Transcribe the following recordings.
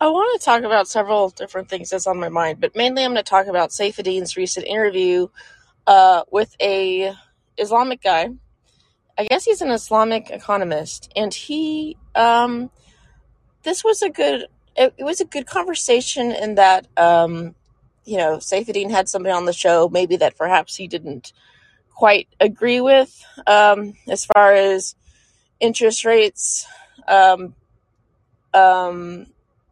I want to talk about several different things that's on my mind, but mainly I'm going to talk about Saifedean's recent interview uh, with a Islamic guy. I guess he's an Islamic economist, and he um, this was a good it, it was a good conversation in that um, you know Saifedean had somebody on the show maybe that perhaps he didn't quite agree with um, as far as interest rates um, um,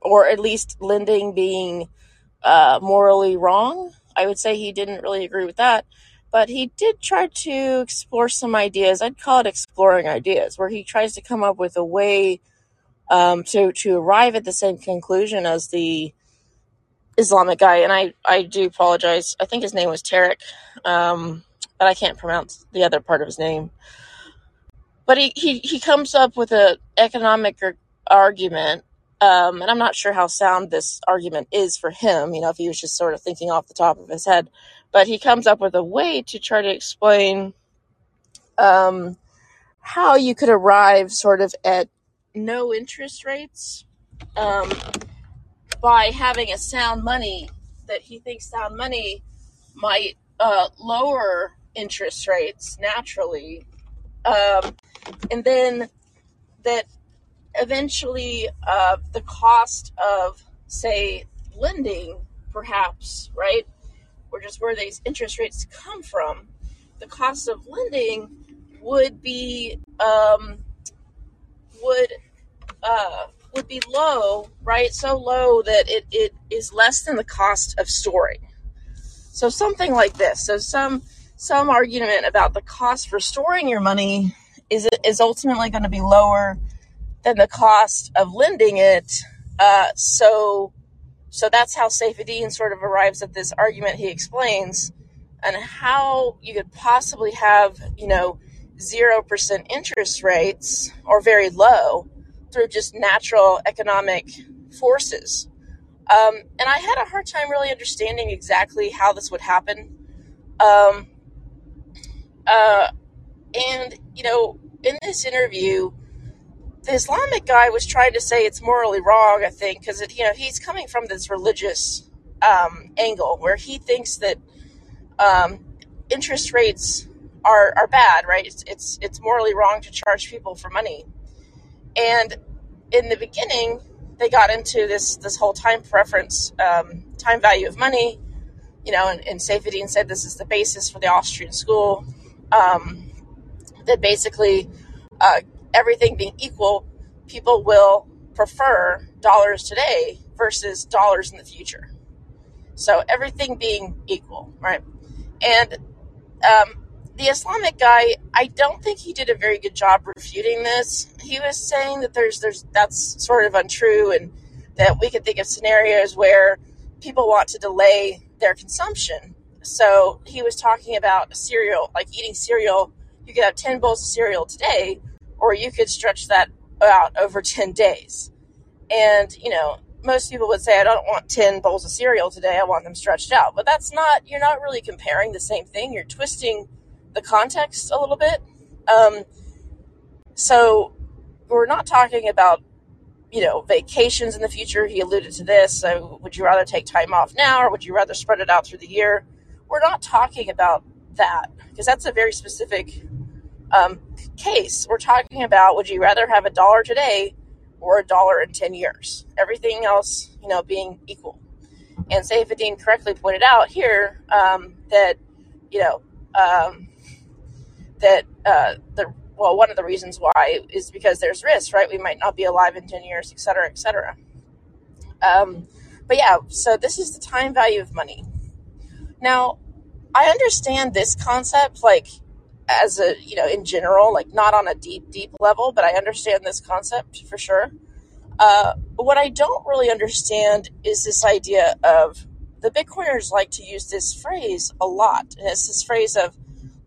or at least lending being uh, morally wrong. I would say he didn't really agree with that, but he did try to explore some ideas. I'd call it exploring ideas, where he tries to come up with a way um, to to arrive at the same conclusion as the Islamic guy. And I I do apologize. I think his name was Tarek, um, but I can't pronounce the other part of his name. But he he, he comes up with an economic argument um, and I'm not sure how sound this argument is for him, you know, if he was just sort of thinking off the top of his head. But he comes up with a way to try to explain um, how you could arrive sort of at no interest rates um, by having a sound money that he thinks sound money might uh, lower interest rates naturally. Um, and then that eventually uh, the cost of, say, lending, perhaps, right, or just where these interest rates come from, the cost of lending would be um, would uh, would be low, right? So low that it, it is less than the cost of storing. So something like this. So some some argument about the cost for storing your money is is ultimately going to be lower than the cost of lending it. Uh, so, so that's how Saifedean sort of arrives at this argument he explains and how you could possibly have, you know, 0% interest rates or very low through just natural economic forces. Um, and I had a hard time really understanding exactly how this would happen. Um, uh, and, you know, in this interview, the Islamic guy was trying to say it's morally wrong, I think, because you know he's coming from this religious um, angle where he thinks that um, interest rates are are bad, right? It's it's it's morally wrong to charge people for money, and in the beginning they got into this this whole time preference, um, time value of money, you know, and, and said this is the basis for the Austrian school, um, that basically. Uh, everything being equal, people will prefer dollars today versus dollars in the future. So everything being equal, right? And um, the Islamic guy, I don't think he did a very good job refuting this. He was saying that there's there's that's sort of untrue, and that we could think of scenarios where people want to delay their consumption. So he was talking about cereal, like eating cereal. You could have ten bowls of cereal today, or you could stretch that out over 10 days. And, you know, most people would say, I don't want 10 bowls of cereal today, I want them stretched out. But that's not, you're not really comparing the same thing. You're twisting the context a little bit. Um, so we're not talking about, you know, vacations in the future. He alluded to this. So would you rather take time off now or would you rather spread it out through the year? We're not talking about that because that's a very specific um, case, we're talking about would you rather have a dollar today or a dollar in 10 years? Everything else, you know, being equal. And Saifedean correctly pointed out here um, that, you know, um, that uh, the well, one of the reasons why is because there's risk, right? We might not be alive in 10 years, et cetera, et cetera. Um, but yeah, so this is the time value of money. Now, I understand this concept, like as a you know in general like not on a deep deep level but i understand this concept for sure. Uh, what i don't really understand is this idea of the bitcoiners like to use this phrase a lot and it's this phrase of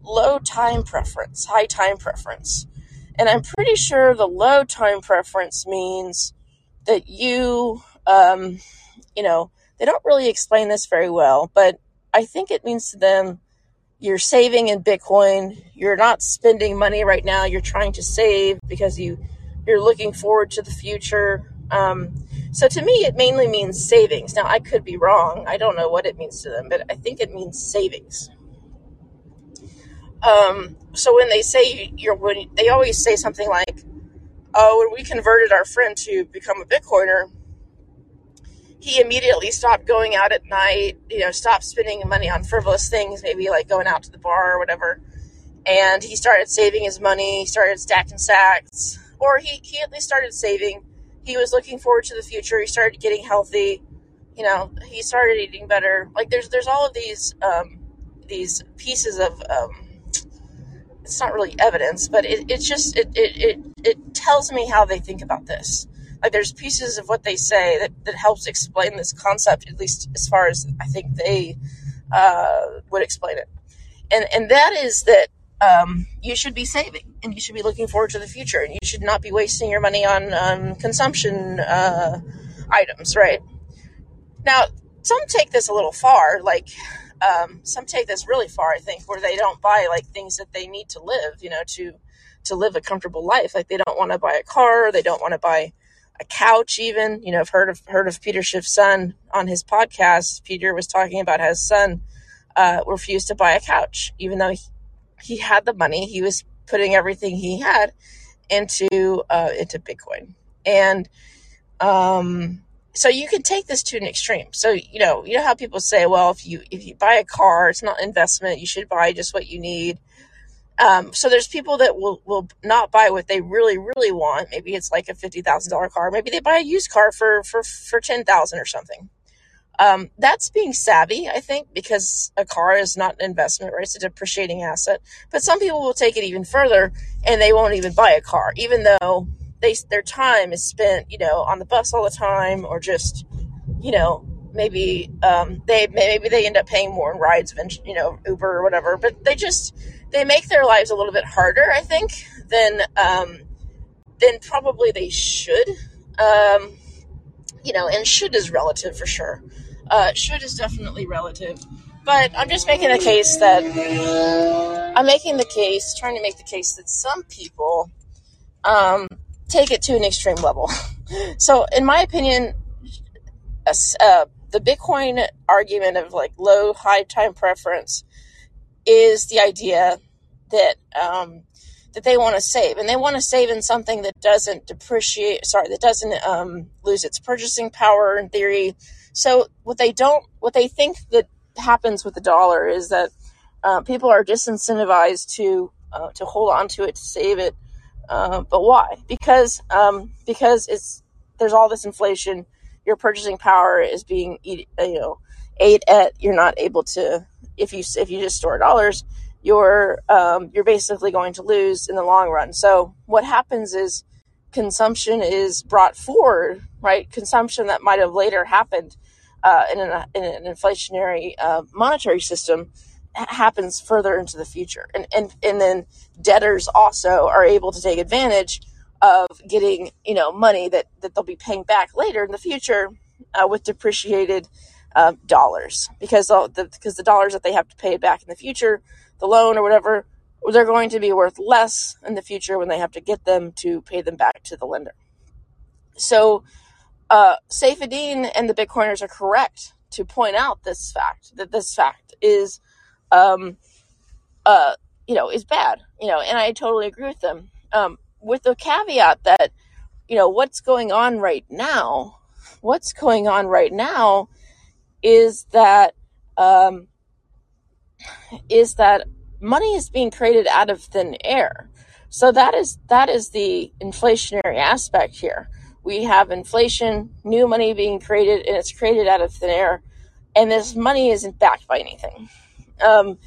low time preference high time preference. And i'm pretty sure the low time preference means that you um, you know they don't really explain this very well but i think it means to them you're saving in Bitcoin. You're not spending money right now. You're trying to save because you you're looking forward to the future. Um, So to me, it mainly means savings. Now, I could be wrong. I don't know what it means to them, but I think it means savings. Um, so when they say you're, when they always say something like, "Oh, when we converted our friend to become a Bitcoiner, he immediately stopped going out at night. You know, stopped spending money on frivolous things, maybe like going out to the bar or whatever, and he started saving his money. Started stacking sats, or he he at least started saving. He was looking forward to the future. He started getting healthy. You know, he started eating better. Like there's there's all of these um, these pieces of um, it's not really evidence, but it, it's just it, it it it tells me how they think about this. Like there's pieces of what they say that, that helps explain this concept, at least as far as I think they uh, would explain it. And and that is that um, you should be saving and you should be looking forward to the future and you should not be wasting your money on um, consumption uh, items, right? Now, some take this a little far, like um, some take this really far, I think, where they don't buy like things that they need to live, you know, to to live a comfortable life. Like they don't want to buy a car, they don't want to buy a couch, even. You know, I've heard of heard of Peter Schiff's son on his podcast. Peter was talking about how his son uh, refused to buy a couch, even though he, he had the money. He was putting everything he had into uh, into Bitcoin, and um, so you can take this to an extreme. So you know, you know how people say, well, if you if you buy a car, it's not investment. You should buy just what you need. Um, so there's people that will will not buy what they really really want. Maybe it's like a fifty thousand dollar car. Maybe they buy a used car for for for ten thousand or something. Um, that's being savvy, I think, because a car is not an investment, right? It's a depreciating asset. But some people will take it even further and they won't even buy a car, even though they their time is spent, you know, on the bus all the time, or just, you know, maybe um, they maybe they end up paying more in rides, you know, Uber or whatever. But they just they make their lives a little bit harder, I think, than um, than probably they should. Um, you know, and should is relative for sure. Uh, should is definitely relative. But I'm just making the case that I'm making the case, trying to make the case that some people um, take it to an extreme level. so, in my opinion, uh, the Bitcoin argument of like low, high time preference is the idea that um, that they want to save, and they want to save in something that doesn't depreciate. Sorry, that doesn't um, lose its purchasing power in theory. So what they don't, what they think that happens with the dollar is that uh, people are disincentivized to uh, to hold on to it to save it. Uh, but why? Because um, because it's there's all this inflation. Your purchasing power is being you know ate at. You're not able to if you if you just store dollars you're um, you're basically going to lose in the long run. So what happens is consumption is brought forward, right? Consumption that might have later happened uh, in, an, in, an, inflationary uh, monetary system happens further into the future, and and and then debtors also are able to take advantage of getting you know money that that they'll be paying back later in the future uh, with depreciated uh, dollars because the because the dollars that they have to pay back in the future the loan or whatever, they're going to be worth less in the future when they have to get them to pay them back to the lender. So, uh, and the Bitcoiners are correct to point out this fact that this fact is, um, uh, you know, is bad. You know, and I totally agree with them. Um, with the caveat that, you know, what's going on right now, what's going on right now is that um, is that money is being created out of thin air. So that is that is the inflationary aspect here. We have inflation, new money being created, and it's created out of thin air, and this money isn't backed by anything. Um,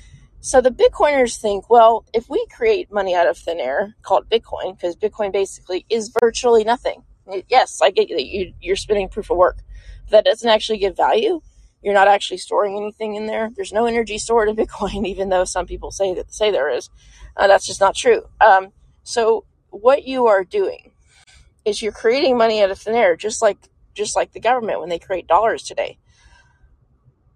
so the Bitcoiners think, well, if we create money out of thin air, called Bitcoin, because Bitcoin basically is virtually nothing. Yes, I get that you, you're spinning proof of work. That doesn't actually give value you're not actually storing anything in there. There's no energy stored in Bitcoin, even though some people say that say there is. Uh, that's just not true. Um, so what you are doing is you're creating money out of thin air, just like just like the government when they create dollars today.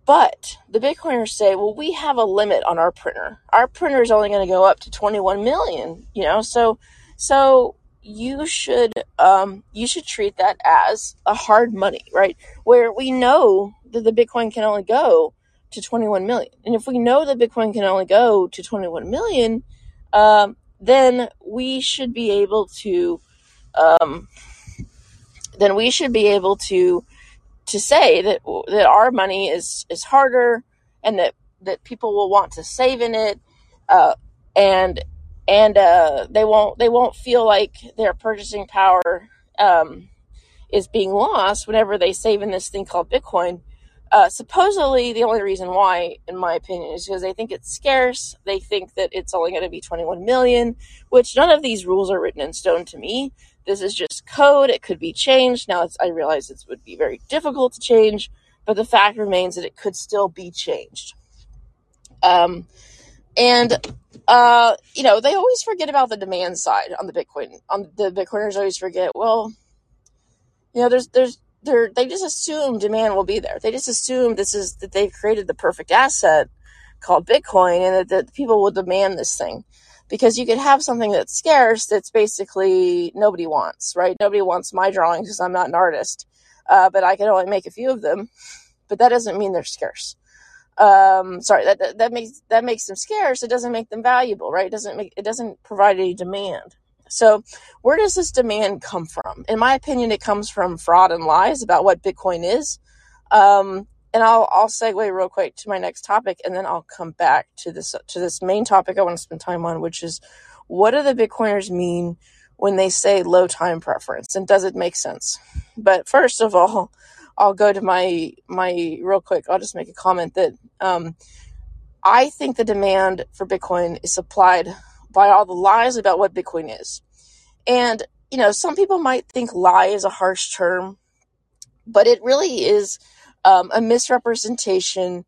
But the Bitcoiners say, well, we have a limit on our printer. Our printer is only going to go up to 21 million. You know, so so you should um, you should treat that as a hard money, right? Where we know that the Bitcoin can only go to 21 million, and if we know that Bitcoin can only go to 21 million, um, then we should be able to um, then we should be able to to say that that our money is is harder and that that people will want to save in it uh, and and uh, they won't they won't feel like their purchasing power um, is being lost whenever they save in this thing called Bitcoin. Uh, supposedly, the only reason why, in my opinion, is because they think it's scarce. They think that it's only going to be 21 million, which none of these rules are written in stone to me. This is just code. It could be changed. Now, I realize it would be very difficult to change, but the fact remains that it could still be changed. Um, and uh, you know, they always forget about the demand side on the Bitcoin. On the Bitcoiners always forget. Well, you know, there's there's they're they just assume demand will be there. They just assume this is that they've created the perfect asset called Bitcoin and that, that people will demand this thing. Because you could have something that's scarce that's basically nobody wants, right? Nobody wants my drawings because I'm not an artist. Uh, but I can only make a few of them. But that doesn't mean they're scarce um sorry that, that that makes that makes them scarce it doesn't make them valuable right it doesn't make it doesn't provide any demand so where does this demand come from in my opinion it comes from fraud and lies about what bitcoin is um and i'll i'll segue real quick to my next topic and then i'll come back to this to this main topic i want to spend time on which is what do the bitcoiners mean when they say low time preference and does it make sense but first of all I'll go to my my real quick. I'll just make a comment that um, I think the demand for Bitcoin is supplied by all the lies about what Bitcoin is, and you know some people might think lie is a harsh term, but it really is um, a misrepresentation.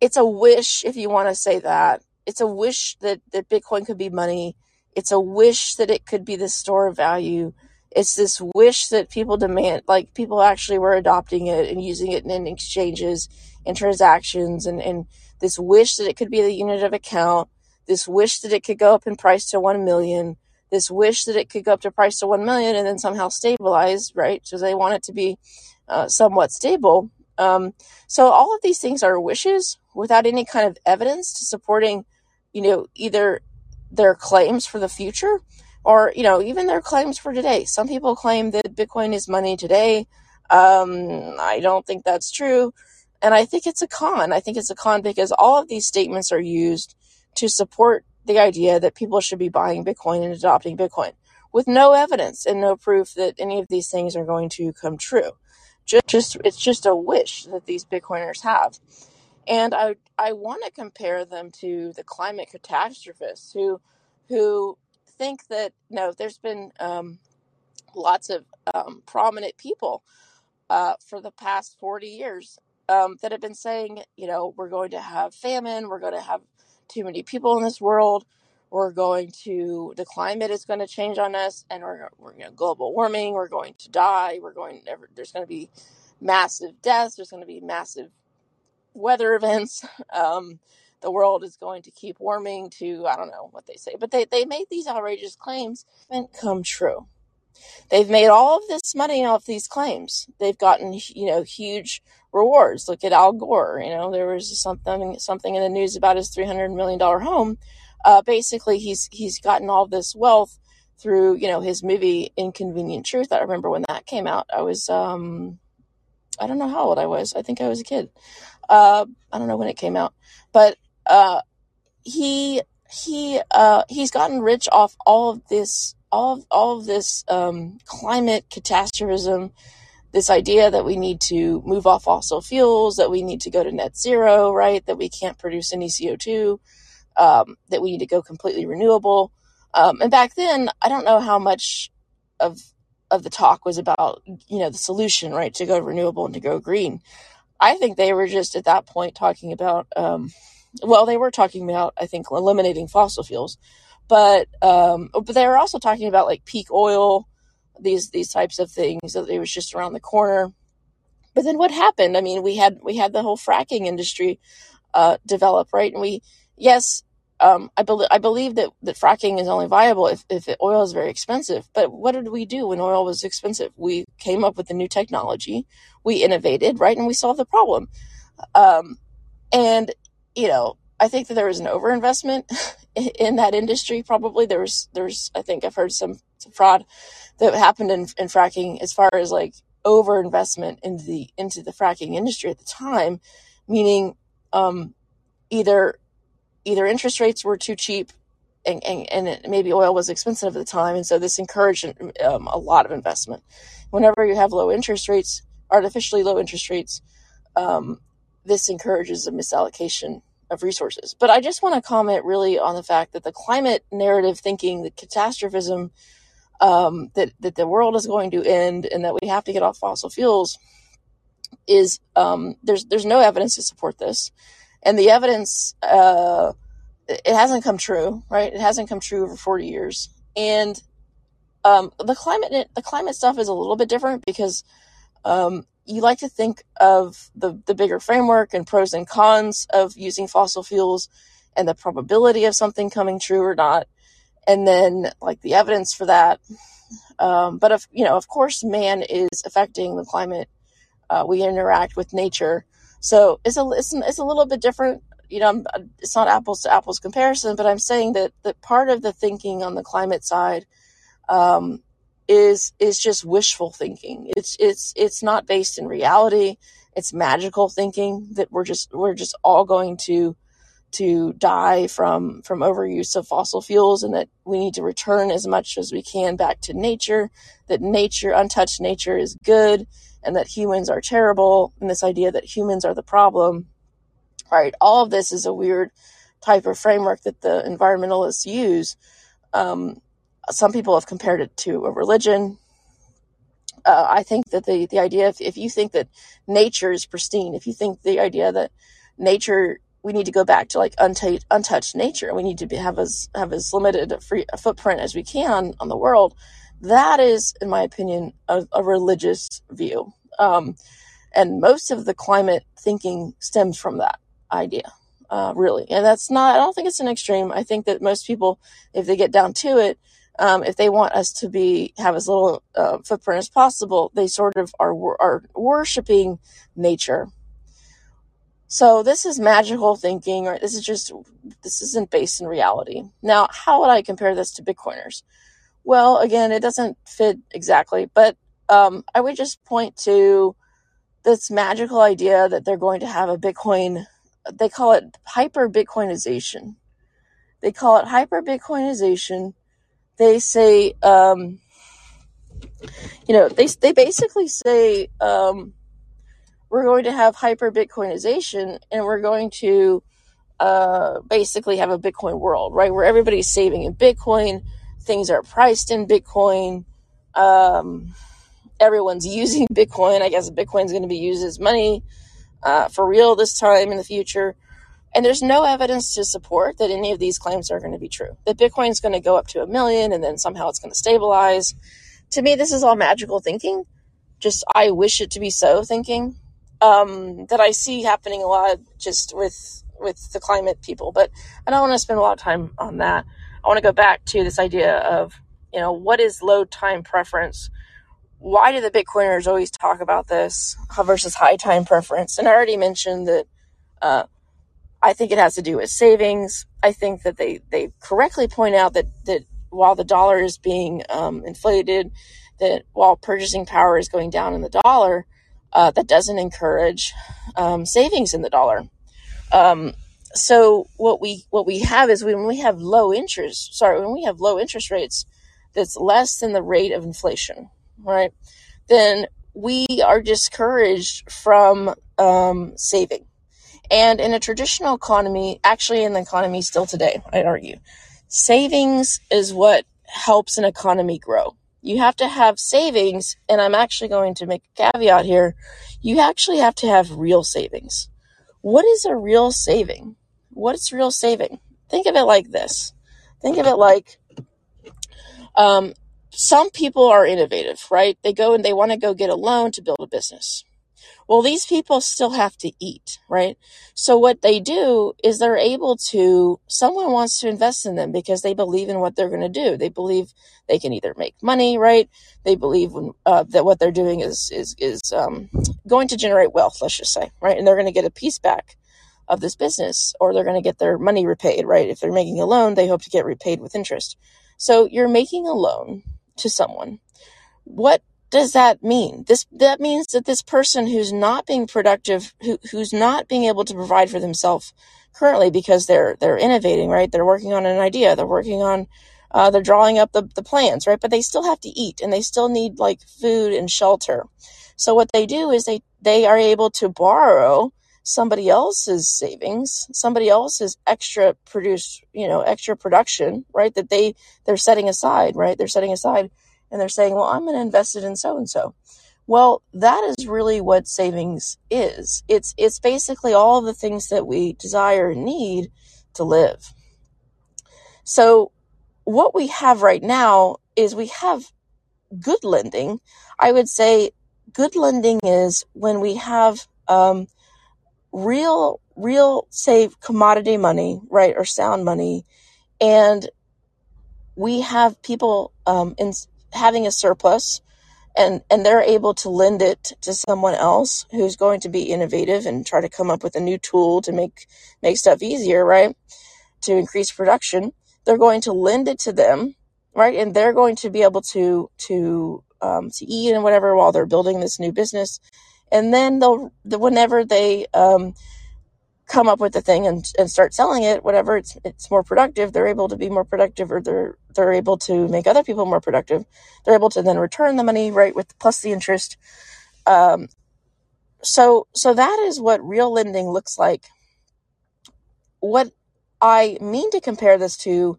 It's a wish, if you want to say that. It's a wish that that Bitcoin could be money. It's a wish that it could be the store of value it's this wish that people demand like people actually were adopting it and using it in exchanges and transactions and, and this wish that it could be the unit of account this wish that it could go up in price to 1 million this wish that it could go up to price to 1 million and then somehow stabilize right? So they want it to be uh, somewhat stable. Um, so all of these things are wishes without any kind of evidence to supporting you know either their claims for the future or you know even their claims for today. Some people claim that bitcoin is money today. Um, i don't think that's true. And i think it's a con. I think it's a con because all of these statements are used to support the idea that people should be buying bitcoin and adopting bitcoin with no evidence and no proof that any of these things are going to come true. Just, just it's just a wish that these bitcoiners have. And i i want to compare them to the climate catastrophists who who think that know there's been um, lots of um, prominent people uh, for the past 40 years um, that have been saying, you know, we're going to have famine, we're going to have too many people in this world, we're going to the climate is going to change on us, and we're we're global warming, we're going to die, we're going there's going to be massive deaths, there's going to be massive weather events. Um, the world is going to keep warming to I don't know what they say, but they they made these outrageous claims and come true. They've made all of this money off these claims. They've gotten you know huge rewards. Look at Al Gore. You know there was something something in the news about his three hundred million dollar home. Uh, basically, he's he's gotten all this wealth through you know his movie Inconvenient Truth. I remember when that came out. I was um I don't know how old I was. I think I was a kid. Uh, I don't know when it came out, but uh, he he uh, he's gotten rich off all of this all of, all of this um, climate catastrophism this idea that we need to move off fossil fuels that we need to go to net zero right? That we can't produce any co2 um, that we need to go completely renewable. Um, and back then i don't know how much of of the talk was about you know the solution right to go renewable and to go green. I think they were just at that point talking about um, well, they were talking about, I think, eliminating fossil fuels, but um, but they were also talking about like peak oil, these these types of things that it was just around the corner. But then what happened? I mean, we had we had the whole fracking industry uh, develop, right? And we, yes, um, I believe I believe that, that fracking is only viable if, if oil is very expensive. But what did we do when oil was expensive? We came up with a new technology, we innovated, right, and we solved the problem. Um, and you know, I think that there was an overinvestment in that industry. Probably there was there's I think I've heard some, some fraud that happened in, in fracking as far as like overinvestment into the into the fracking industry at the time, meaning um, either either interest rates were too cheap and, and, and maybe oil was expensive at the time. And so this encouraged um, a lot of investment. Whenever you have low interest rates, artificially low interest rates, um, this encourages a misallocation of resources. But I just want to comment really on the fact that the climate narrative thinking, the catastrophism, um, that, that the world is going to end and that we have to get off fossil fuels is um, there's there's no evidence to support this and the evidence uh, it hasn't come true, right? It hasn't come true over 40 years, and um, the climate the climate stuff is a little bit different because um, you like to think of the the bigger framework and pros and cons of using fossil fuels and the probability of something coming true or not, and then like the evidence for that. Um, but if you know, of course, man is affecting the climate. Uh, we interact with nature so it's a it's, it's a little bit different. You know, I'm, it's not apples to apples comparison, but I'm saying that that part of the thinking on the climate side um, is is just wishful thinking. It's it's it's not based in reality. It's magical thinking that we're just we're just all going to to die from from overuse of fossil fuels and that we need to return as much as we can back to nature that nature untouched nature is good and that humans are terrible and this idea that humans are the problem right all of this is a weird type of framework that the environmentalists use um, some people have compared it to a religion uh, i think that the, the idea if, if you think that nature is pristine if you think the idea that nature we need to go back to like untouched, untouched nature we need to be, have as have as limited a free a footprint as we can on the world that is, in my opinion, a, a religious view. Um, and most of the climate thinking stems from that idea, uh, really. And that's not, I don't think it's an extreme. I think that most people, if they get down to it, um, if they want us to be have as little uh, footprint as possible, they sort of are are worshiping nature. So this is magical thinking, or this is just this isn't based in reality. Now, how would I compare this to Bitcoiners? Well, again, it doesn't fit exactly, but um, I would just point to this magical idea that they're going to have a Bitcoin. They call it hyper Bitcoinization. They call it hyper Bitcoinization. They say, um, you know, they they basically say um, we're going to have hyper Bitcoinization, and we're going to uh, basically have a Bitcoin world, right, where everybody's saving in Bitcoin things are priced in Bitcoin. Um, everyone's using Bitcoin. I guess Bitcoin's going to be used as money uh, for real this time in the future. And there's no evidence to support that any of these claims are going to be true. That Bitcoin's going to go up to a million and then somehow it's going to stabilize. To me, this is all magical thinking. Just I wish it to be so thinking. Um, that I see happening a lot just with with the climate people. But I don't want to spend a lot of time on that. I want to go back to this idea of, you know, what is low time preference? Why do the Bitcoiners always talk about this versus high time preference? And I already mentioned that uh, I think it has to do with savings. I think that they, they correctly point out that, that while the dollar is being um, inflated, that while purchasing power is going down in the dollar, uh, that doesn't encourage um, savings in the dollar. Um, so what we what we have is when we have low interest sorry when we have low interest rates that's less than the rate of inflation right then we are discouraged from um, saving and in a traditional economy actually in the economy still today i'd argue savings is what helps an economy grow you have to have savings and i'm actually going to make a caveat here you actually have to have real savings what is a real saving what's real saving? Think of it like this. Think of it like um, some people are innovative, right? They go and they want to go get a loan to build a business. Well, these people still have to eat, right? So what they do is they're able to, someone wants to invest in them because they believe in what they're going to do. They believe they can either make money, right? They believe uh, that what they're doing is, is, is, um, going to generate wealth, let's just say, right? And they're going to get a piece back of this business or they're going to get their money repaid, right? If they're making a loan, they hope to get repaid with interest. So you're making a loan to someone. What does that mean? This that means that this person who's not being productive, who who's not being able to provide for themselves currently because they're they're innovating, right? They're working on an idea, they're working on uh, they're drawing up the, the plans, right? But they still have to eat and they still need like food and shelter. So what they do is they they are able to borrow somebody else's savings, somebody else's extra produce, you know, extra production, right? That they they're setting aside, right? They're setting aside and they're saying, well, I'm going to invest it in so and so. Well, that is really what savings is. It's it's basically all the things that we desire and need to live. So what we have right now is we have good lending. I would say good lending is when we have um, real, real, say, commodity money, right, or sound money, and we have people um, in having a surplus and and they're able to lend it to someone else who's going to be innovative and try to come up with a new tool to make make stuff easier right? To increase production they're going to lend it to them right? And they're going to be able to to um, to eat and whatever while they're building this new business. And then they'll whenever they um, come up with the thing and, and start selling it, whatever it's it's more productive, they're able to be more productive or they're they're able to make other people more productive. They're able to then return the money right with plus the interest. Um, so so that is what real lending looks like. What I mean to compare this to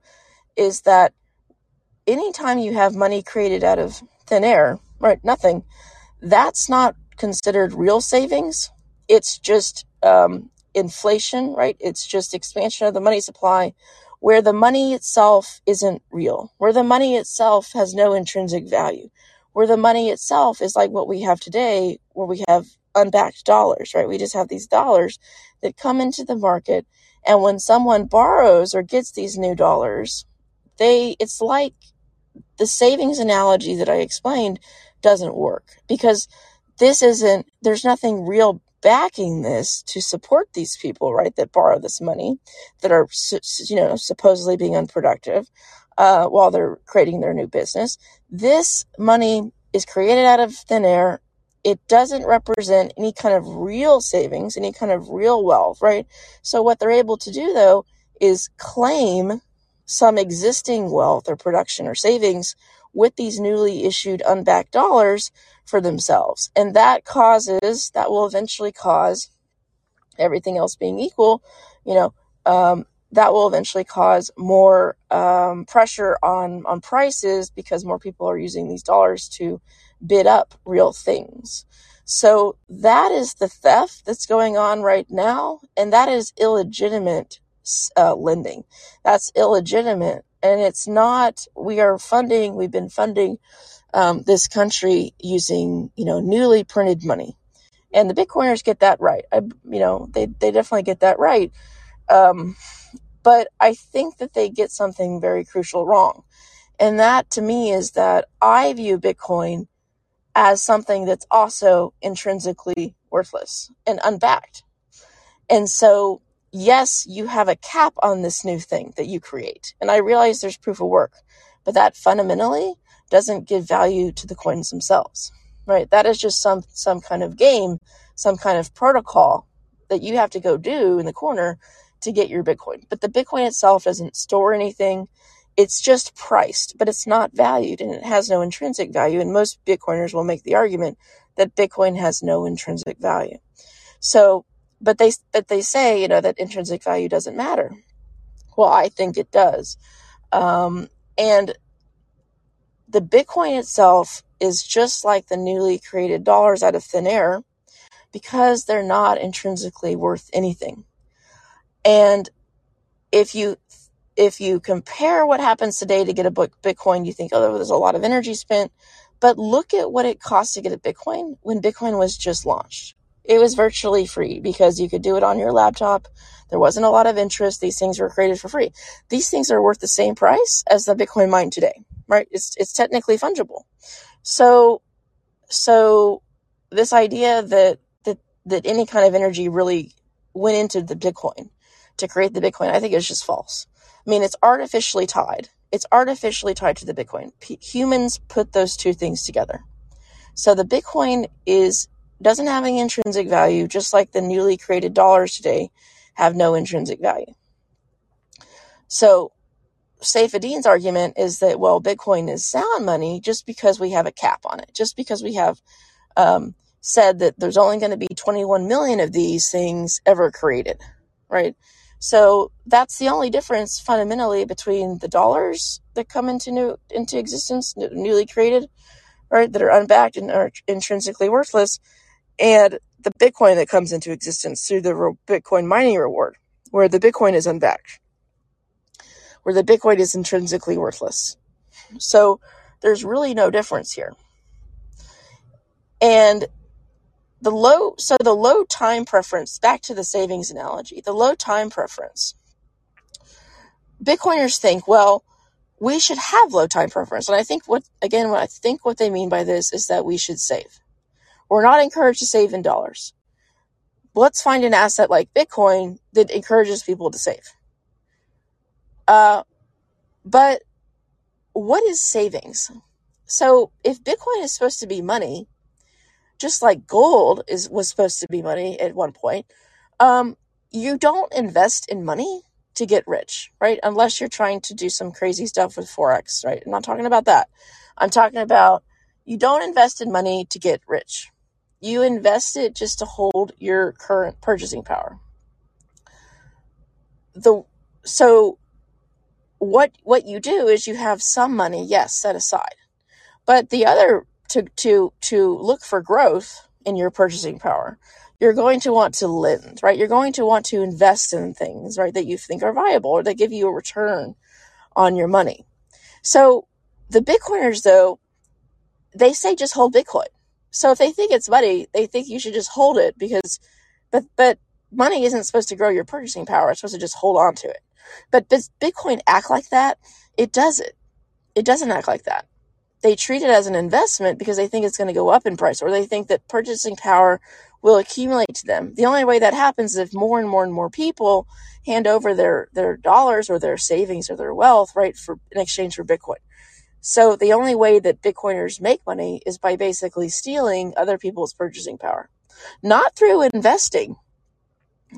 is that anytime you have money created out of thin air, right, nothing, that's not considered real savings. It's just um, inflation, right? It's just expansion of the money supply where the money itself isn't real, where the money itself has no intrinsic value, where the money itself is like what we have today, where we have unbacked dollars, right? We just have these dollars that come into the market. And when someone borrows or gets these new dollars, they, it's like the savings analogy that I explained doesn't work because this isn't, there's nothing real backing this to support these people, right, that borrow this money, that are, you know, supposedly being unproductive uh, while they're creating their new business. This money is created out of thin air. It doesn't represent any kind of real savings, any kind of real wealth, right? So what they're able to do though is claim some existing wealth or production or savings with these newly issued unbacked dollars for themselves. And that causes, that will eventually cause everything else being equal, you know, um, that will eventually cause more um, pressure on on prices because more people are using these dollars to bid up real things. So that is the theft that's going on right now, and that is illegitimate uh, lending. That's illegitimate, and it's not. We are funding. We've been funding um, this country using you know newly printed money, and the Bitcoiners get that right. I, you know they they definitely get that right, um, but I think that they get something very crucial wrong, and that to me is that I view Bitcoin as something that's also intrinsically worthless and unbacked, and so yes, you have a cap on this new thing that you create. And I realize there's proof of work, but that fundamentally doesn't give value to the coins themselves, right? That is just some, some kind of game, some kind of protocol that you have to go do in the corner to get your Bitcoin. But the Bitcoin itself doesn't store anything. It's just priced, but it's not valued and it has no intrinsic value. And most Bitcoiners will make the argument that Bitcoin has no intrinsic value. So but they but they say you know that intrinsic value doesn't matter. Well, I think it does, um, and the Bitcoin itself is just like the newly created dollars out of thin air because they're not intrinsically worth anything. And if you if you compare what happens today to get a Bitcoin, you think, oh, there's a lot of energy spent. But look at what it cost to get a Bitcoin when Bitcoin was just launched. It was virtually free because you could do it on your laptop. There wasn't a lot of interest. These things were created for free. These things are worth the same price as the Bitcoin mine today, right? It's it's technically fungible. So so this idea that that that any kind of energy really went into the Bitcoin to create the Bitcoin, I think is just false. I mean, it's artificially tied. It's artificially tied to the Bitcoin. P- humans put those two things together. So the Bitcoin is doesn't have any intrinsic value, just like the newly created dollars today have no intrinsic value. So Saifedean's argument is that well, Bitcoin is sound money just because we have a cap on it, just because we have um, said that there's only going to be 21 million of these things ever created, right? So that's the only difference fundamentally between the dollars that come into new into existence, newly created, right, that are unbacked and are intrinsically worthless, and the Bitcoin that comes into existence through the Bitcoin mining reward, where the Bitcoin is unbacked, where the Bitcoin is intrinsically worthless. So there's really no difference here. And the low, so the low time preference, back to the savings analogy, the low time preference. Bitcoiners think, well, we should have low time preference. And I think what, again, what I think what they mean by this is that we should save. We're not encouraged to save in dollars. Let's find an asset like Bitcoin that encourages people to save. Uh, but what is savings? So if Bitcoin is supposed to be money, just like gold is was supposed to be money at one point, um, you don't invest in money to get rich, right? Unless you're trying to do some crazy stuff with forex, right? I'm not talking about that. I'm talking about you don't invest in money to get rich. You invest it just to hold your current purchasing power. The so what what you do is you have some money, yes, set aside. But the other to to to look for growth in your purchasing power you're going to want to lend right? You're going to want to invest in things right that you think are viable or that give you a return on your money. So the bitcoiners though they say just hold bitcoin. So if they think it's money they think you should just hold it because but but money isn't supposed to grow your purchasing power. It's supposed to just hold on to it but does bitcoin act like that it doesn't it doesn't act like that they treat it as an investment because they think it's going to go up in price or they think that purchasing power will accumulate to them. The only way that happens is if more and more and more people hand over their, their dollars or their savings or their wealth, right, for in exchange for Bitcoin. So the only way that Bitcoiners make money is by basically stealing other people's purchasing power, not through investing.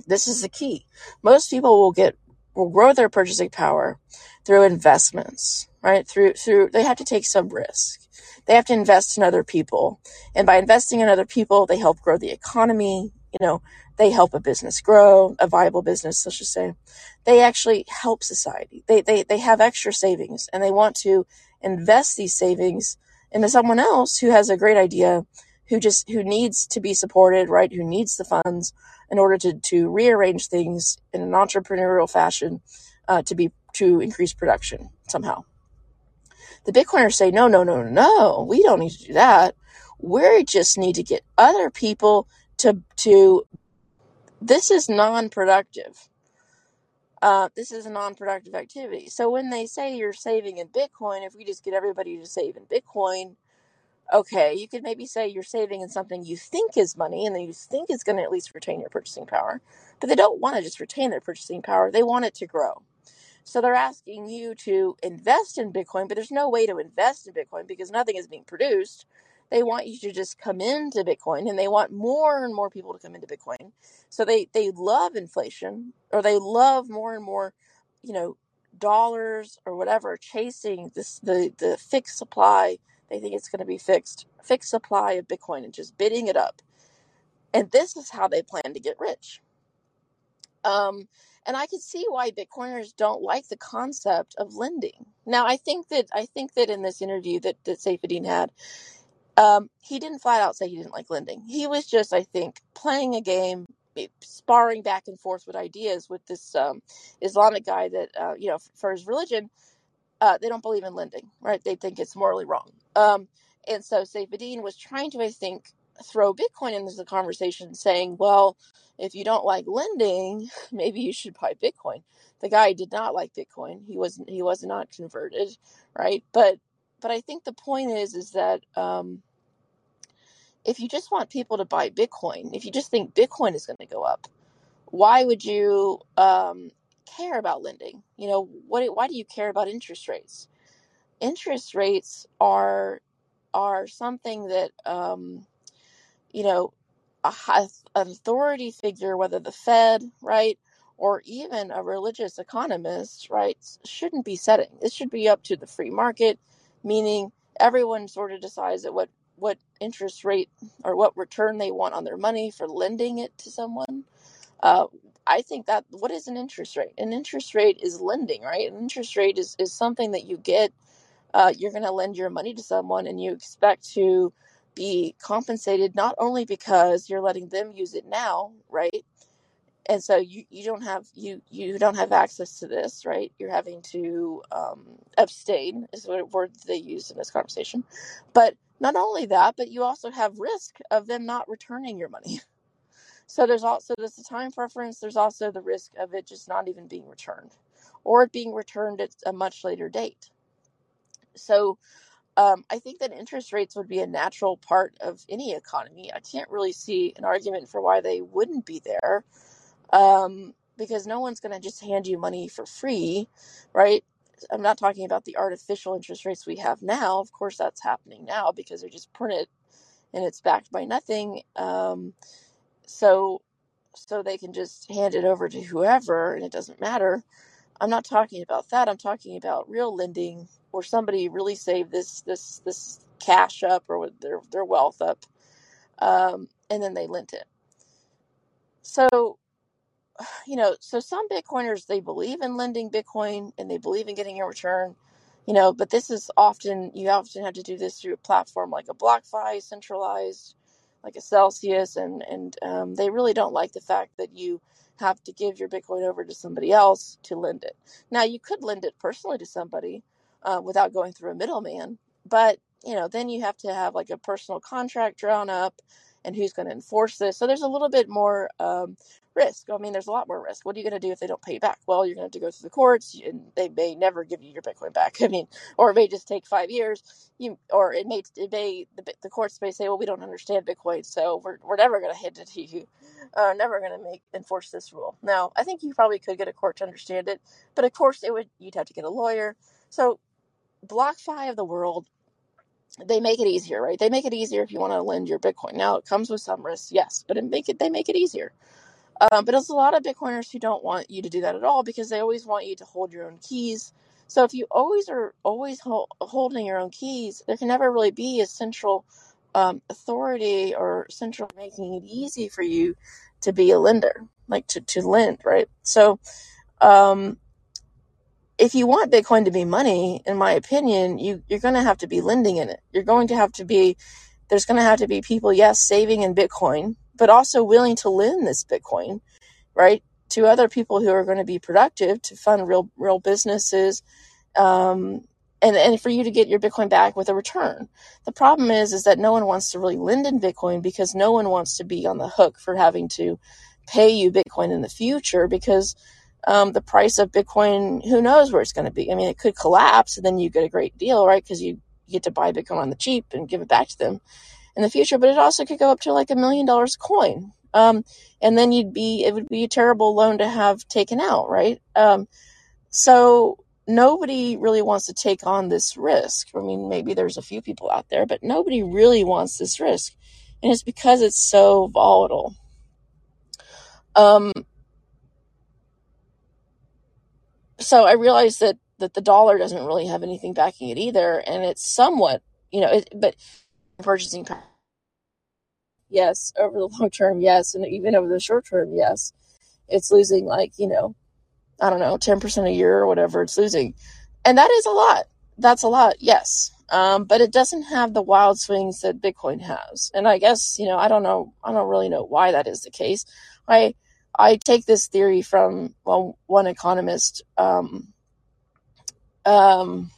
This is the key. Most people will get will grow their purchasing power through investments, right? Through through they have to take some risk. They have to invest in other people. And by investing in other people, they help grow the economy, you know, they help a business grow, a viable business, let's just say. They actually help society. They they they have extra savings and they want to invest these savings into someone else who has a great idea, who just who needs to be supported, right? Who needs the funds in order to to rearrange things in an entrepreneurial fashion uh, to be to increase production somehow. The Bitcoiners say, no, no, no, no, we don't need to do that. We just need to get other people to to. This is non-productive. Uh, this is a non-productive activity. So when they say you're saving in Bitcoin, if we just get everybody to save in Bitcoin, okay, you could maybe say you're saving in something you think is money and then you think is going to at least retain your purchasing power. But they don't want to just retain their purchasing power, they want it to grow. So they're asking you to invest in Bitcoin, but there's no way to invest in Bitcoin because nothing is being produced. They want you to just come into Bitcoin and they want more and more people to come into Bitcoin. So they, they love inflation or they love more and more, you know, dollars or whatever, chasing this the, the fixed supply. They think it's going to be fixed, fixed supply of Bitcoin and just bidding it up. And this is how they plan to get rich. Um, and I could see why Bitcoiners don't like the concept of lending. Now, I think that I think that in this interview that that Saifedean had, um, he didn't flat out say he didn't like lending. He was just, I think, playing a game, eh, sparring back and forth with ideas with this um, Islamic guy that uh, you know for his religion, uh, they don't believe in lending, right? They think it's morally wrong. Um, And so Saifedean was trying to, I think, throw Bitcoin into the conversation, saying, well, if you don't like lending, maybe you should buy Bitcoin. The guy did not like Bitcoin. He was he was not converted, right? But but I think the point is is that um, if you just want people to buy Bitcoin, if you just think Bitcoin is going to go up, why would you um, care about lending? You know, what? Why do you care about interest rates? Interest rates are are something that um, you know a, an authority figure, whether the Fed, right, or even a religious economist, right, shouldn't be setting. It should be up to the free market, meaning everyone sort of decides at what what interest rate or what return they want on their money for lending it to someone. Uh, I think that what is an interest rate? An interest rate is lending, right? An interest rate is, is something that you get. Uh, you're going to lend your money to someone and you expect to be compensated not only because you're letting them use it now, right? And so you, you don't have you you don't have access to this, right? You're having to um, abstain is what word they use in this conversation. But not only that, but you also have risk of them not returning your money. So there's also there's a time preference. There's also the risk of it just not even being returned, or it being returned at a much later date. So um, I think that interest rates would be a natural part of any economy. I can't really see an argument for why they wouldn't be there, um, because no one's going to just hand you money for free, right? I'm not talking about the artificial interest rates we have now. Of course, that's happening now because they're just printed and it's backed by nothing. Um, so, so they can just hand it over to whoever, and it doesn't matter. I'm not talking about that. I'm talking about real lending where somebody really saved this this this cash up or their their wealth up, um, and then they lent it. So you know, so some Bitcoiners they believe in lending Bitcoin and they believe in getting a return, you know, but this is often you often have to do this through a platform like a BlockFi, centralized, like a Celsius, and and um, they really don't like the fact that you have to give your Bitcoin over to somebody else to lend it. Now you could lend it personally to somebody uh, without going through a middleman, but you know then you have to have like a personal contract drawn up and who's going to enforce this. So there's a little bit more um, risk. I mean, there's a lot more risk. What are you going to do if they don't pay you back? Well, you're going to have to go through the courts, and they may never give you your Bitcoin back. I mean, or it may just take five years. You or it may it may the, the courts may say, well, we don't understand Bitcoin, so we're we're never going to hand it to you. Uh, never going to make enforce this rule. Now, I think you probably could get a court to understand it, but of course, it would you'd have to get a lawyer. So, BlockFi of the world they make it easier, right? They make it easier if you want to lend your Bitcoin. Now it comes with some risks, yes, but it make it they make it easier. Um, but there's a lot of Bitcoiners who don't want you to do that at all because they always want you to hold your own keys. So if you always are always ho- holding your own keys, there can never really be a central um, authority or central making it easy for you to be a lender, like to, to lend, right? So um, if you want Bitcoin to be money, in my opinion, you, you're going to have to be lending in it. You're going to have to be, there's going to have to be people, yes, saving in Bitcoin, but also willing to lend this Bitcoin, right, to other people who are going to be productive to fund real, real businesses, um, and and for you to get your Bitcoin back with a return. The problem is, is that no one wants to really lend in Bitcoin because no one wants to be on the hook for having to pay you Bitcoin in the future because um, the price of Bitcoin, who knows where it's going to be? I mean, it could collapse and then you get a great deal, right? Because you get to buy Bitcoin on the cheap and give it back to them in the future. But it also could go up to like a million dollars a coin. Um, and then you'd be, it would be a terrible loan to have taken out, right? Um, so nobody really wants to take on this risk. I mean, maybe there's a few people out there, but nobody really wants this risk. And it's because it's so volatile. Um, so I realized that that the dollar doesn't really have anything backing it either, and it's somewhat, you know, it, but purchasing power. Yes, over the long term, yes, and even over the short term, yes, it's losing like you know, I don't know, ten percent a year or whatever it's losing, and that is a lot. That's a lot, yes, um, but it doesn't have the wild swings that Bitcoin has, and I guess you know, I don't know, I don't really know why that is the case. I I take this theory from well, one economist. Um, um,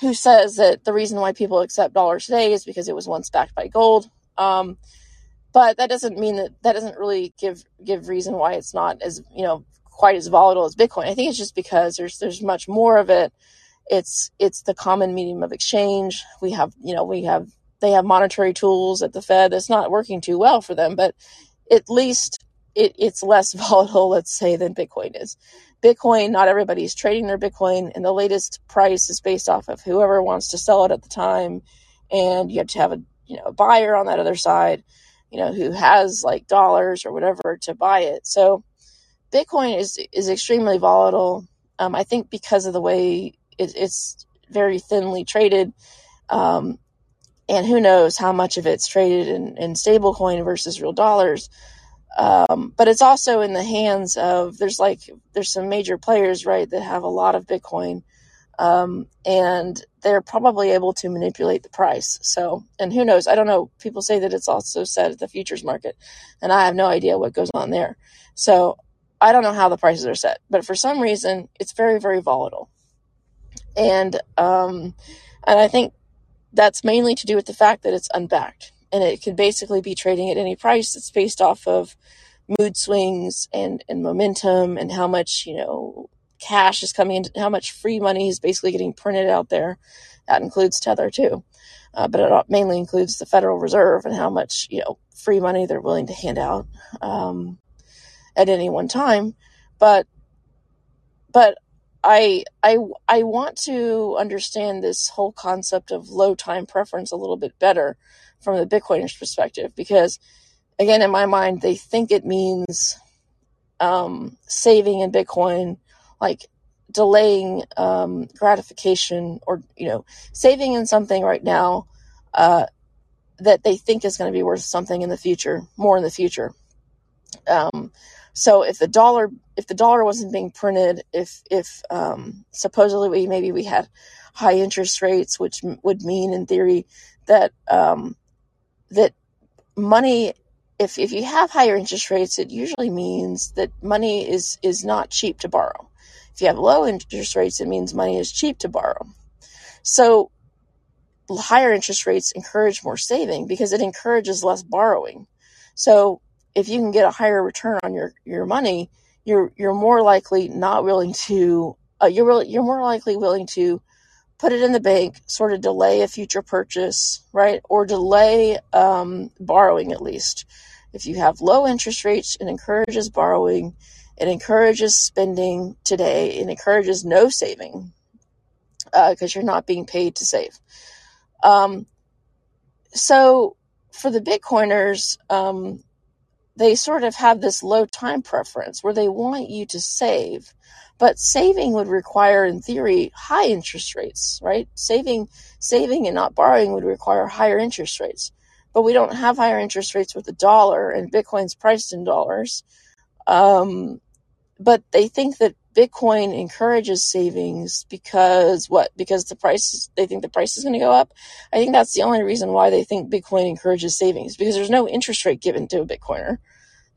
who says that the reason why people accept dollars today is because it was once backed by gold. Um, but that doesn't mean that that doesn't really give give reason why it's not as you know quite as volatile as Bitcoin. I think it's just because there's there's much more of it. It's it's the common medium of exchange. We have you know we have they have monetary tools at the Fed that's not working too well for them, but at least it, it's less volatile, let's say, than Bitcoin is. Bitcoin, not everybody's trading their Bitcoin, and the latest price is based off of whoever wants to sell it at the time, and you have to have a you know a buyer on that other side, you know, who has like dollars or whatever to buy it. So Bitcoin is is extremely volatile. Um, I think because of the way it, it's very thinly traded, um, and who knows how much of it's traded in, in stablecoin versus real dollars. Um, but it's also in the hands of there's like there's some major players right that have a lot of Bitcoin, um, and they're probably able to manipulate the price. So, and who knows? I don't know. People say that it's also set at the futures market, and I have no idea what goes on there. So, I don't know how the prices are set, but for some reason, it's very very volatile, and um, and I think that's mainly to do with the fact that it's unbacked and it can basically be trading at any price. It's based off of mood swings and, and momentum and how much, you know, cash is coming in, how much free money is basically getting printed out there. That includes Tether too. Uh, but it mainly includes the Federal Reserve and how much, you know, free money they're willing to hand out um, at any one time. But, but I, I, I want to understand this whole concept of low time preference a little bit better from the Bitcoiners' perspective because, again, in my mind, they think it means um, saving in Bitcoin, like delaying um, gratification or, you know, saving in something right now uh, that they think is going to be worth something in the future, more in the future. Um, so if the dollar if the dollar wasn't being printed, if if um, supposedly we maybe we had high interest rates, which would mean in theory that um, that money if if you have higher interest rates it usually means that money is is not cheap to borrow. If you have low interest rates it means money is cheap to borrow. So higher interest rates encourage more saving because it encourages less borrowing. So if you can get a higher return on your your money you're you're more likely not willing to uh, you're really, you're more likely willing to put it in the bank, sort of delay a future purchase, right? Or delay um, borrowing at least. If you have low interest rates, it encourages borrowing, it encourages spending today, it encourages no saving because uh, you're not being paid to save. Um, so for the Bitcoiners, um, they sort of have this low time preference where they want you to save but saving would require, in theory, high interest rates, right? Saving, saving and not borrowing would require higher interest rates. But we don't have higher interest rates with the dollar, and Bitcoin's priced in dollars. Um, but they think that Bitcoin encourages savings because what? Because the price, they think the price is going to go up. I think that's the only reason why they think Bitcoin encourages savings because there's no interest rate given to a Bitcoiner.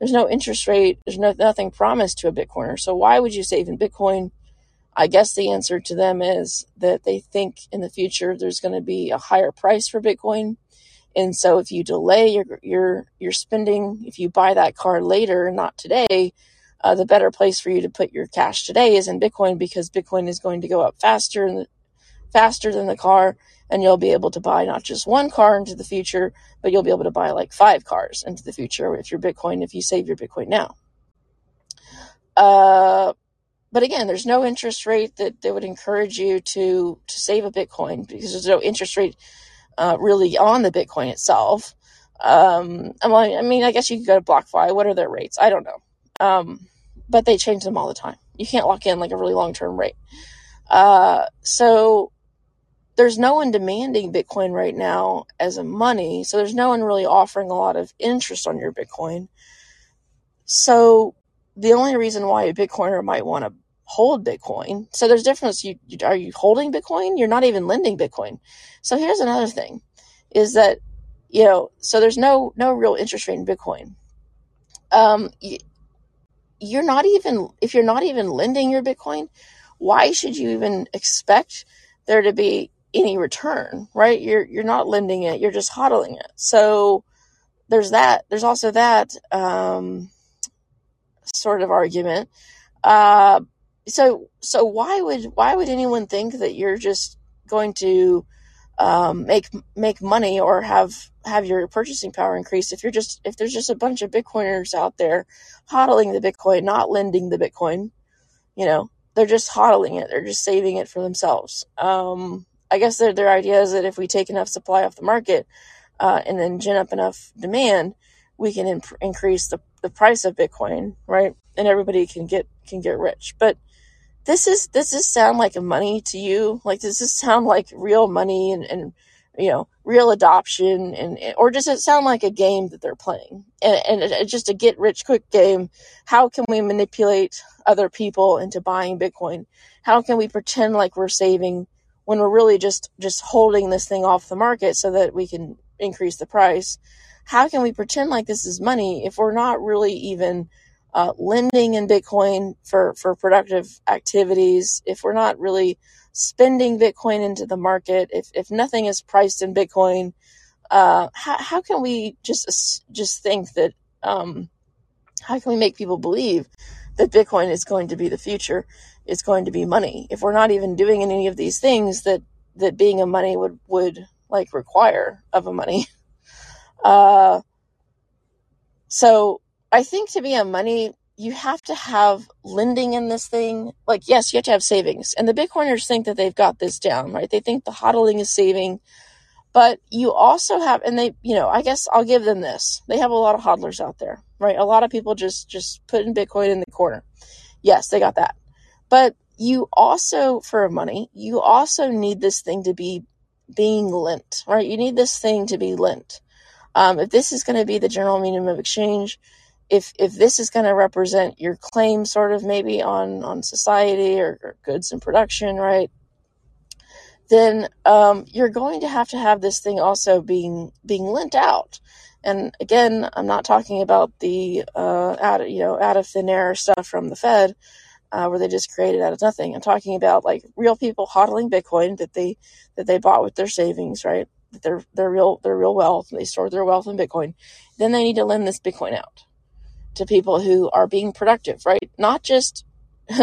There's no interest rate. There's no, nothing promised to a Bitcoiner. So why would you save in Bitcoin? I guess the answer to them is that they think in the future there's going to be a higher price for Bitcoin. And so if you delay your your your spending, if you buy that car later, not today, uh, the better place for you to put your cash today is in Bitcoin because Bitcoin is going to go up faster and faster than the car and you'll be able to buy not just one car into the future, but you'll be able to buy like five cars into the future if your Bitcoin, if you save your Bitcoin now. Uh, but again, there's no interest rate that, that would encourage you to, to save a Bitcoin because there's no interest rate uh, really on the Bitcoin itself. Um, I mean, I guess you could go to BlockFi. What are their rates? I don't know. Um, but they change them all the time. You can't lock in like a really long term rate. Uh, so there's no one demanding Bitcoin right now as a money. So there's no one really offering a lot of interest on your Bitcoin. So the only reason why a Bitcoiner might want to hold Bitcoin. So there's difference. You, you are you holding Bitcoin? You're not even lending Bitcoin. So here's another thing, is that you know so there's no no real interest rate in Bitcoin. Um, you, you're not even if you're not even lending your Bitcoin, why should you even expect there to be any return, right? You're you're not lending it, you're just hodling it. So there's that. There's also that um, sort of argument. Uh, so so why would why would anyone think that you're just going to um, make make money or have have your purchasing power increase if you're just if there's just a bunch of bitcoiners out there hodling the bitcoin not lending the bitcoin you know they're just hodling it they're just saving it for themselves um, i guess their, their idea is that if we take enough supply off the market uh, and then gin up enough demand we can imp- increase the, the price of bitcoin right? And everybody can get can get rich. But this is does this sound like money to you. Like does this sound like real money and, and you know real adoption and or does it sound like a game that they're playing? And, and just a get rich quick game. How can we manipulate other people into buying bitcoin? How can we pretend like we're saving when we're really just just holding this thing off the market so that we can increase the price how can we pretend like this is money if we're not really even uh, lending in Bitcoin for, for productive activities, if we're not really spending Bitcoin into the market, if, if nothing is priced in Bitcoin, uh, how, how can we just just think that um, how can we make people believe that Bitcoin is going to be the future? It's going to be money. If we're not even doing any of these things that that being a money would would like require of a money. Uh, so I think to be a money, you have to have lending in this thing. Like, yes, you have to have savings. And the Bitcoiners think that they've got this down, right? They think the hodling is saving. But you also have, and they, you know, I guess I'll give them this. They have a lot of hodlers out there, right? A lot of people just, just put in Bitcoin in the corner. Yes, they got that. But you also, for money, you also need this thing to be being lent, right? You need this thing to be lent. Um, if this is going to be the general medium of exchange, if if this is going to represent your claim sort of maybe on on society or, or goods and production right then um, you're going to have to have this thing also being being lent out and again i'm not talking about the uh, out you know out of thin air stuff from the fed uh, where they just created out of nothing i'm talking about like real people hodling bitcoin that they that they bought with their savings right their their real their real wealth they stored their wealth in bitcoin then they need to lend this bitcoin out to people who are being productive, right? Not just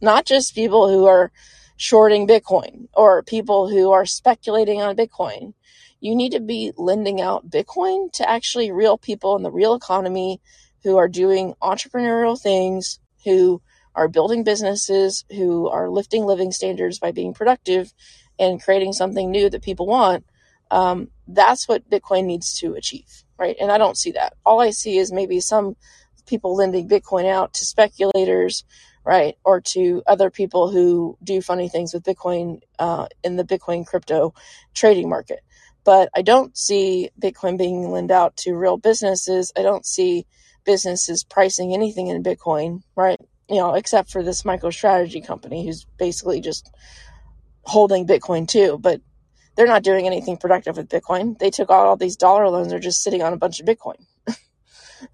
not just people who are shorting Bitcoin or people who are speculating on Bitcoin. You need to be lending out Bitcoin to actually real people in the real economy who are doing entrepreneurial things, who are building businesses, who are lifting living standards by being productive and creating something new that people want. Um, that's what Bitcoin needs to achieve, right? And I don't see that. All I see is maybe some people lending Bitcoin out to speculators, right? Or to other people who do funny things with Bitcoin uh, in the Bitcoin crypto trading market. But I don't see Bitcoin being lent out to real businesses. I don't see businesses pricing anything in Bitcoin, right? You know, except for this MicroStrategy company who's basically just holding Bitcoin too. But they're not doing anything productive with Bitcoin. They took out all these dollar loans. They're just sitting on a bunch of Bitcoin.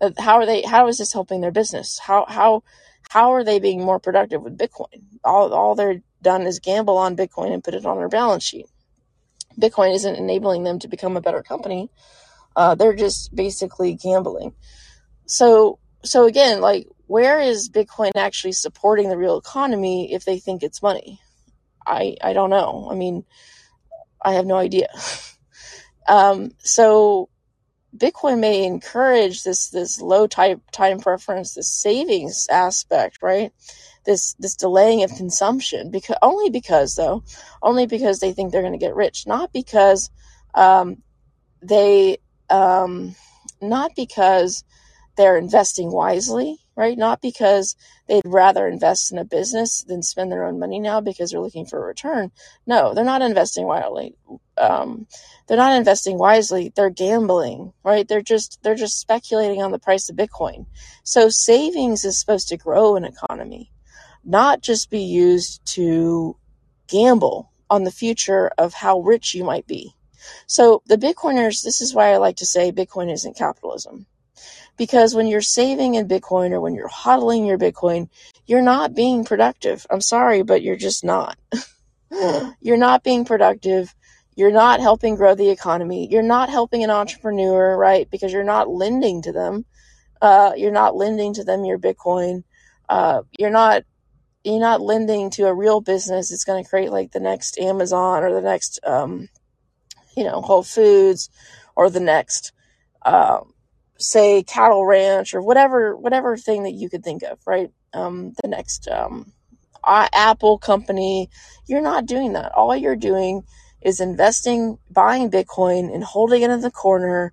Uh, how are they how is this helping their business how how how are they being more productive with bitcoin all all they're done is gamble on bitcoin and put it on their balance sheet bitcoin isn't enabling them to become a better company. Uh, they're just basically gambling. So so again like where is bitcoin actually supporting the real economy if they think it's money? I i don't know. I mean i have no idea. Um so Bitcoin may encourage this this low type time preference, this savings aspect, right? This this delaying of consumption because only because though, only because they think they're going to get rich, not because um, they um, not because they're investing wisely, right? Not because they'd rather invest in a business than spend their own money now because they're looking for a return. No, they're not investing wisely. Um, they're not investing wisely. They're gambling, right? They're just they're just speculating on the price of Bitcoin. So savings is supposed to grow an economy, not just be used to gamble on the future of how rich you might be. So the Bitcoiners, this is why I like to say Bitcoin isn't capitalism because when you're saving in Bitcoin or when you're hodling your Bitcoin, you're not being productive. I'm sorry, but you're just not. you're not being productive. You're not helping grow the economy. You're not helping an entrepreneur, right? Because you're not lending to them. Uh, you're not lending to them your Bitcoin. Uh, you're not you're not lending to a real business. It's going to create like the next Amazon or the next, um, you know, Whole Foods or the next, um, say cattle ranch or whatever whatever thing that you could think of, right? Um, the next um, Apple company. You're not doing that. All you're doing is investing, buying Bitcoin, and holding it in the corner,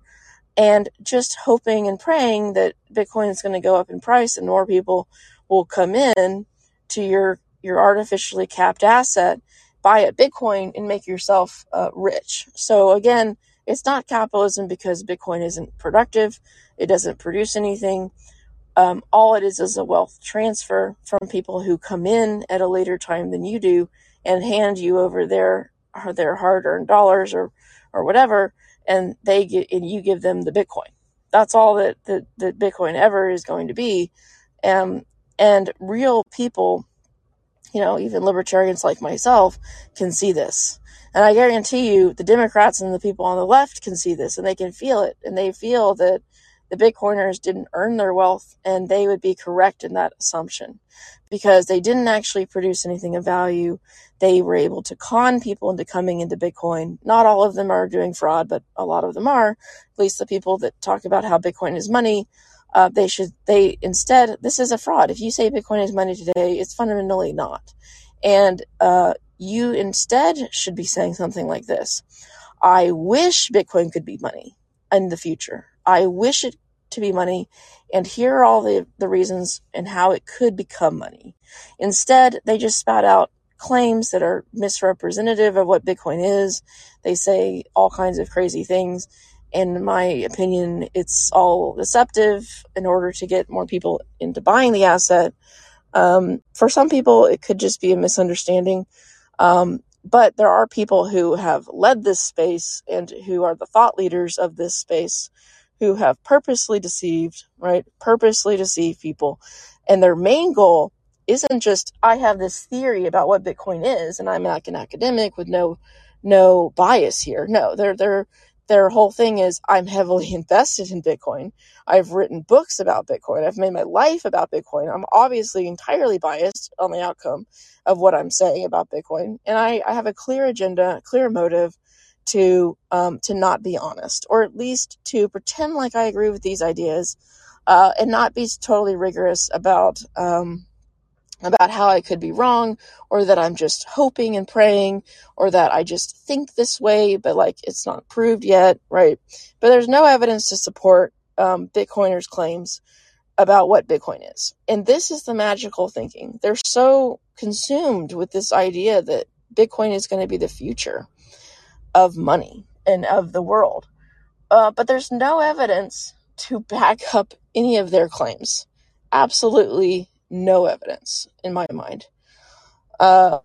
and just hoping and praying that Bitcoin is going to go up in price and more people will come in to your your artificially capped asset, buy a Bitcoin and make yourself uh, rich. So again, it's not capitalism because Bitcoin isn't productive. It doesn't produce anything. Um, all it is is a wealth transfer from people who come in at a later time than you do and hand you over their their hard earned dollars or or whatever, and they get and you give them the Bitcoin. That's all that that, that Bitcoin ever is going to be. Um, and real people, you know, even libertarians like myself can see this. And I guarantee you, the Democrats and the people on the left can see this and they can feel it. And they feel that the Bitcoiners didn't earn their wealth and they would be correct in that assumption because they didn't actually produce anything of value. They were able to con people into coming into Bitcoin. Not all of them are doing fraud, but a lot of them are. At least the people that talk about how Bitcoin is money uh, they should they instead this is a fraud. If you say Bitcoin is money today, it's fundamentally not, and uh, you instead should be saying something like this: I wish Bitcoin could be money in the future. I wish it to be money, and here are all the the reasons and how it could become money. Instead, they just spout out claims that are misrepresentative of what Bitcoin is. They say all kinds of crazy things in my opinion, it's all deceptive in order to get more people into buying the asset. Um, for some people, it could just be a misunderstanding. Um, but there are people who have led this space and who are the thought leaders of this space who have purposely deceived, right? Purposely deceive people. And their main goal isn't just, I have this theory about what Bitcoin is and I'm like an academic with no, no bias here. No, they're, they're, their whole thing is I'm heavily invested in Bitcoin. I've written books about Bitcoin. I've made my life about Bitcoin. I'm obviously entirely biased on the outcome of what I'm saying about Bitcoin. And I, I have a clear agenda, clear motive to um, to not be honest, or at least to pretend like I agree with these ideas, uh, and not be totally rigorous about um, about how I could be wrong or that I'm just hoping and praying or that I just think this way, but like it's not proved yet, right? But there's no evidence to support um, Bitcoiners' claims about what Bitcoin is. And this is the magical thinking. They're so consumed with this idea that Bitcoin is going to be the future of money and of the world. Uh, but there's no evidence to back up any of their claims. Absolutely no evidence in my mind. Uh,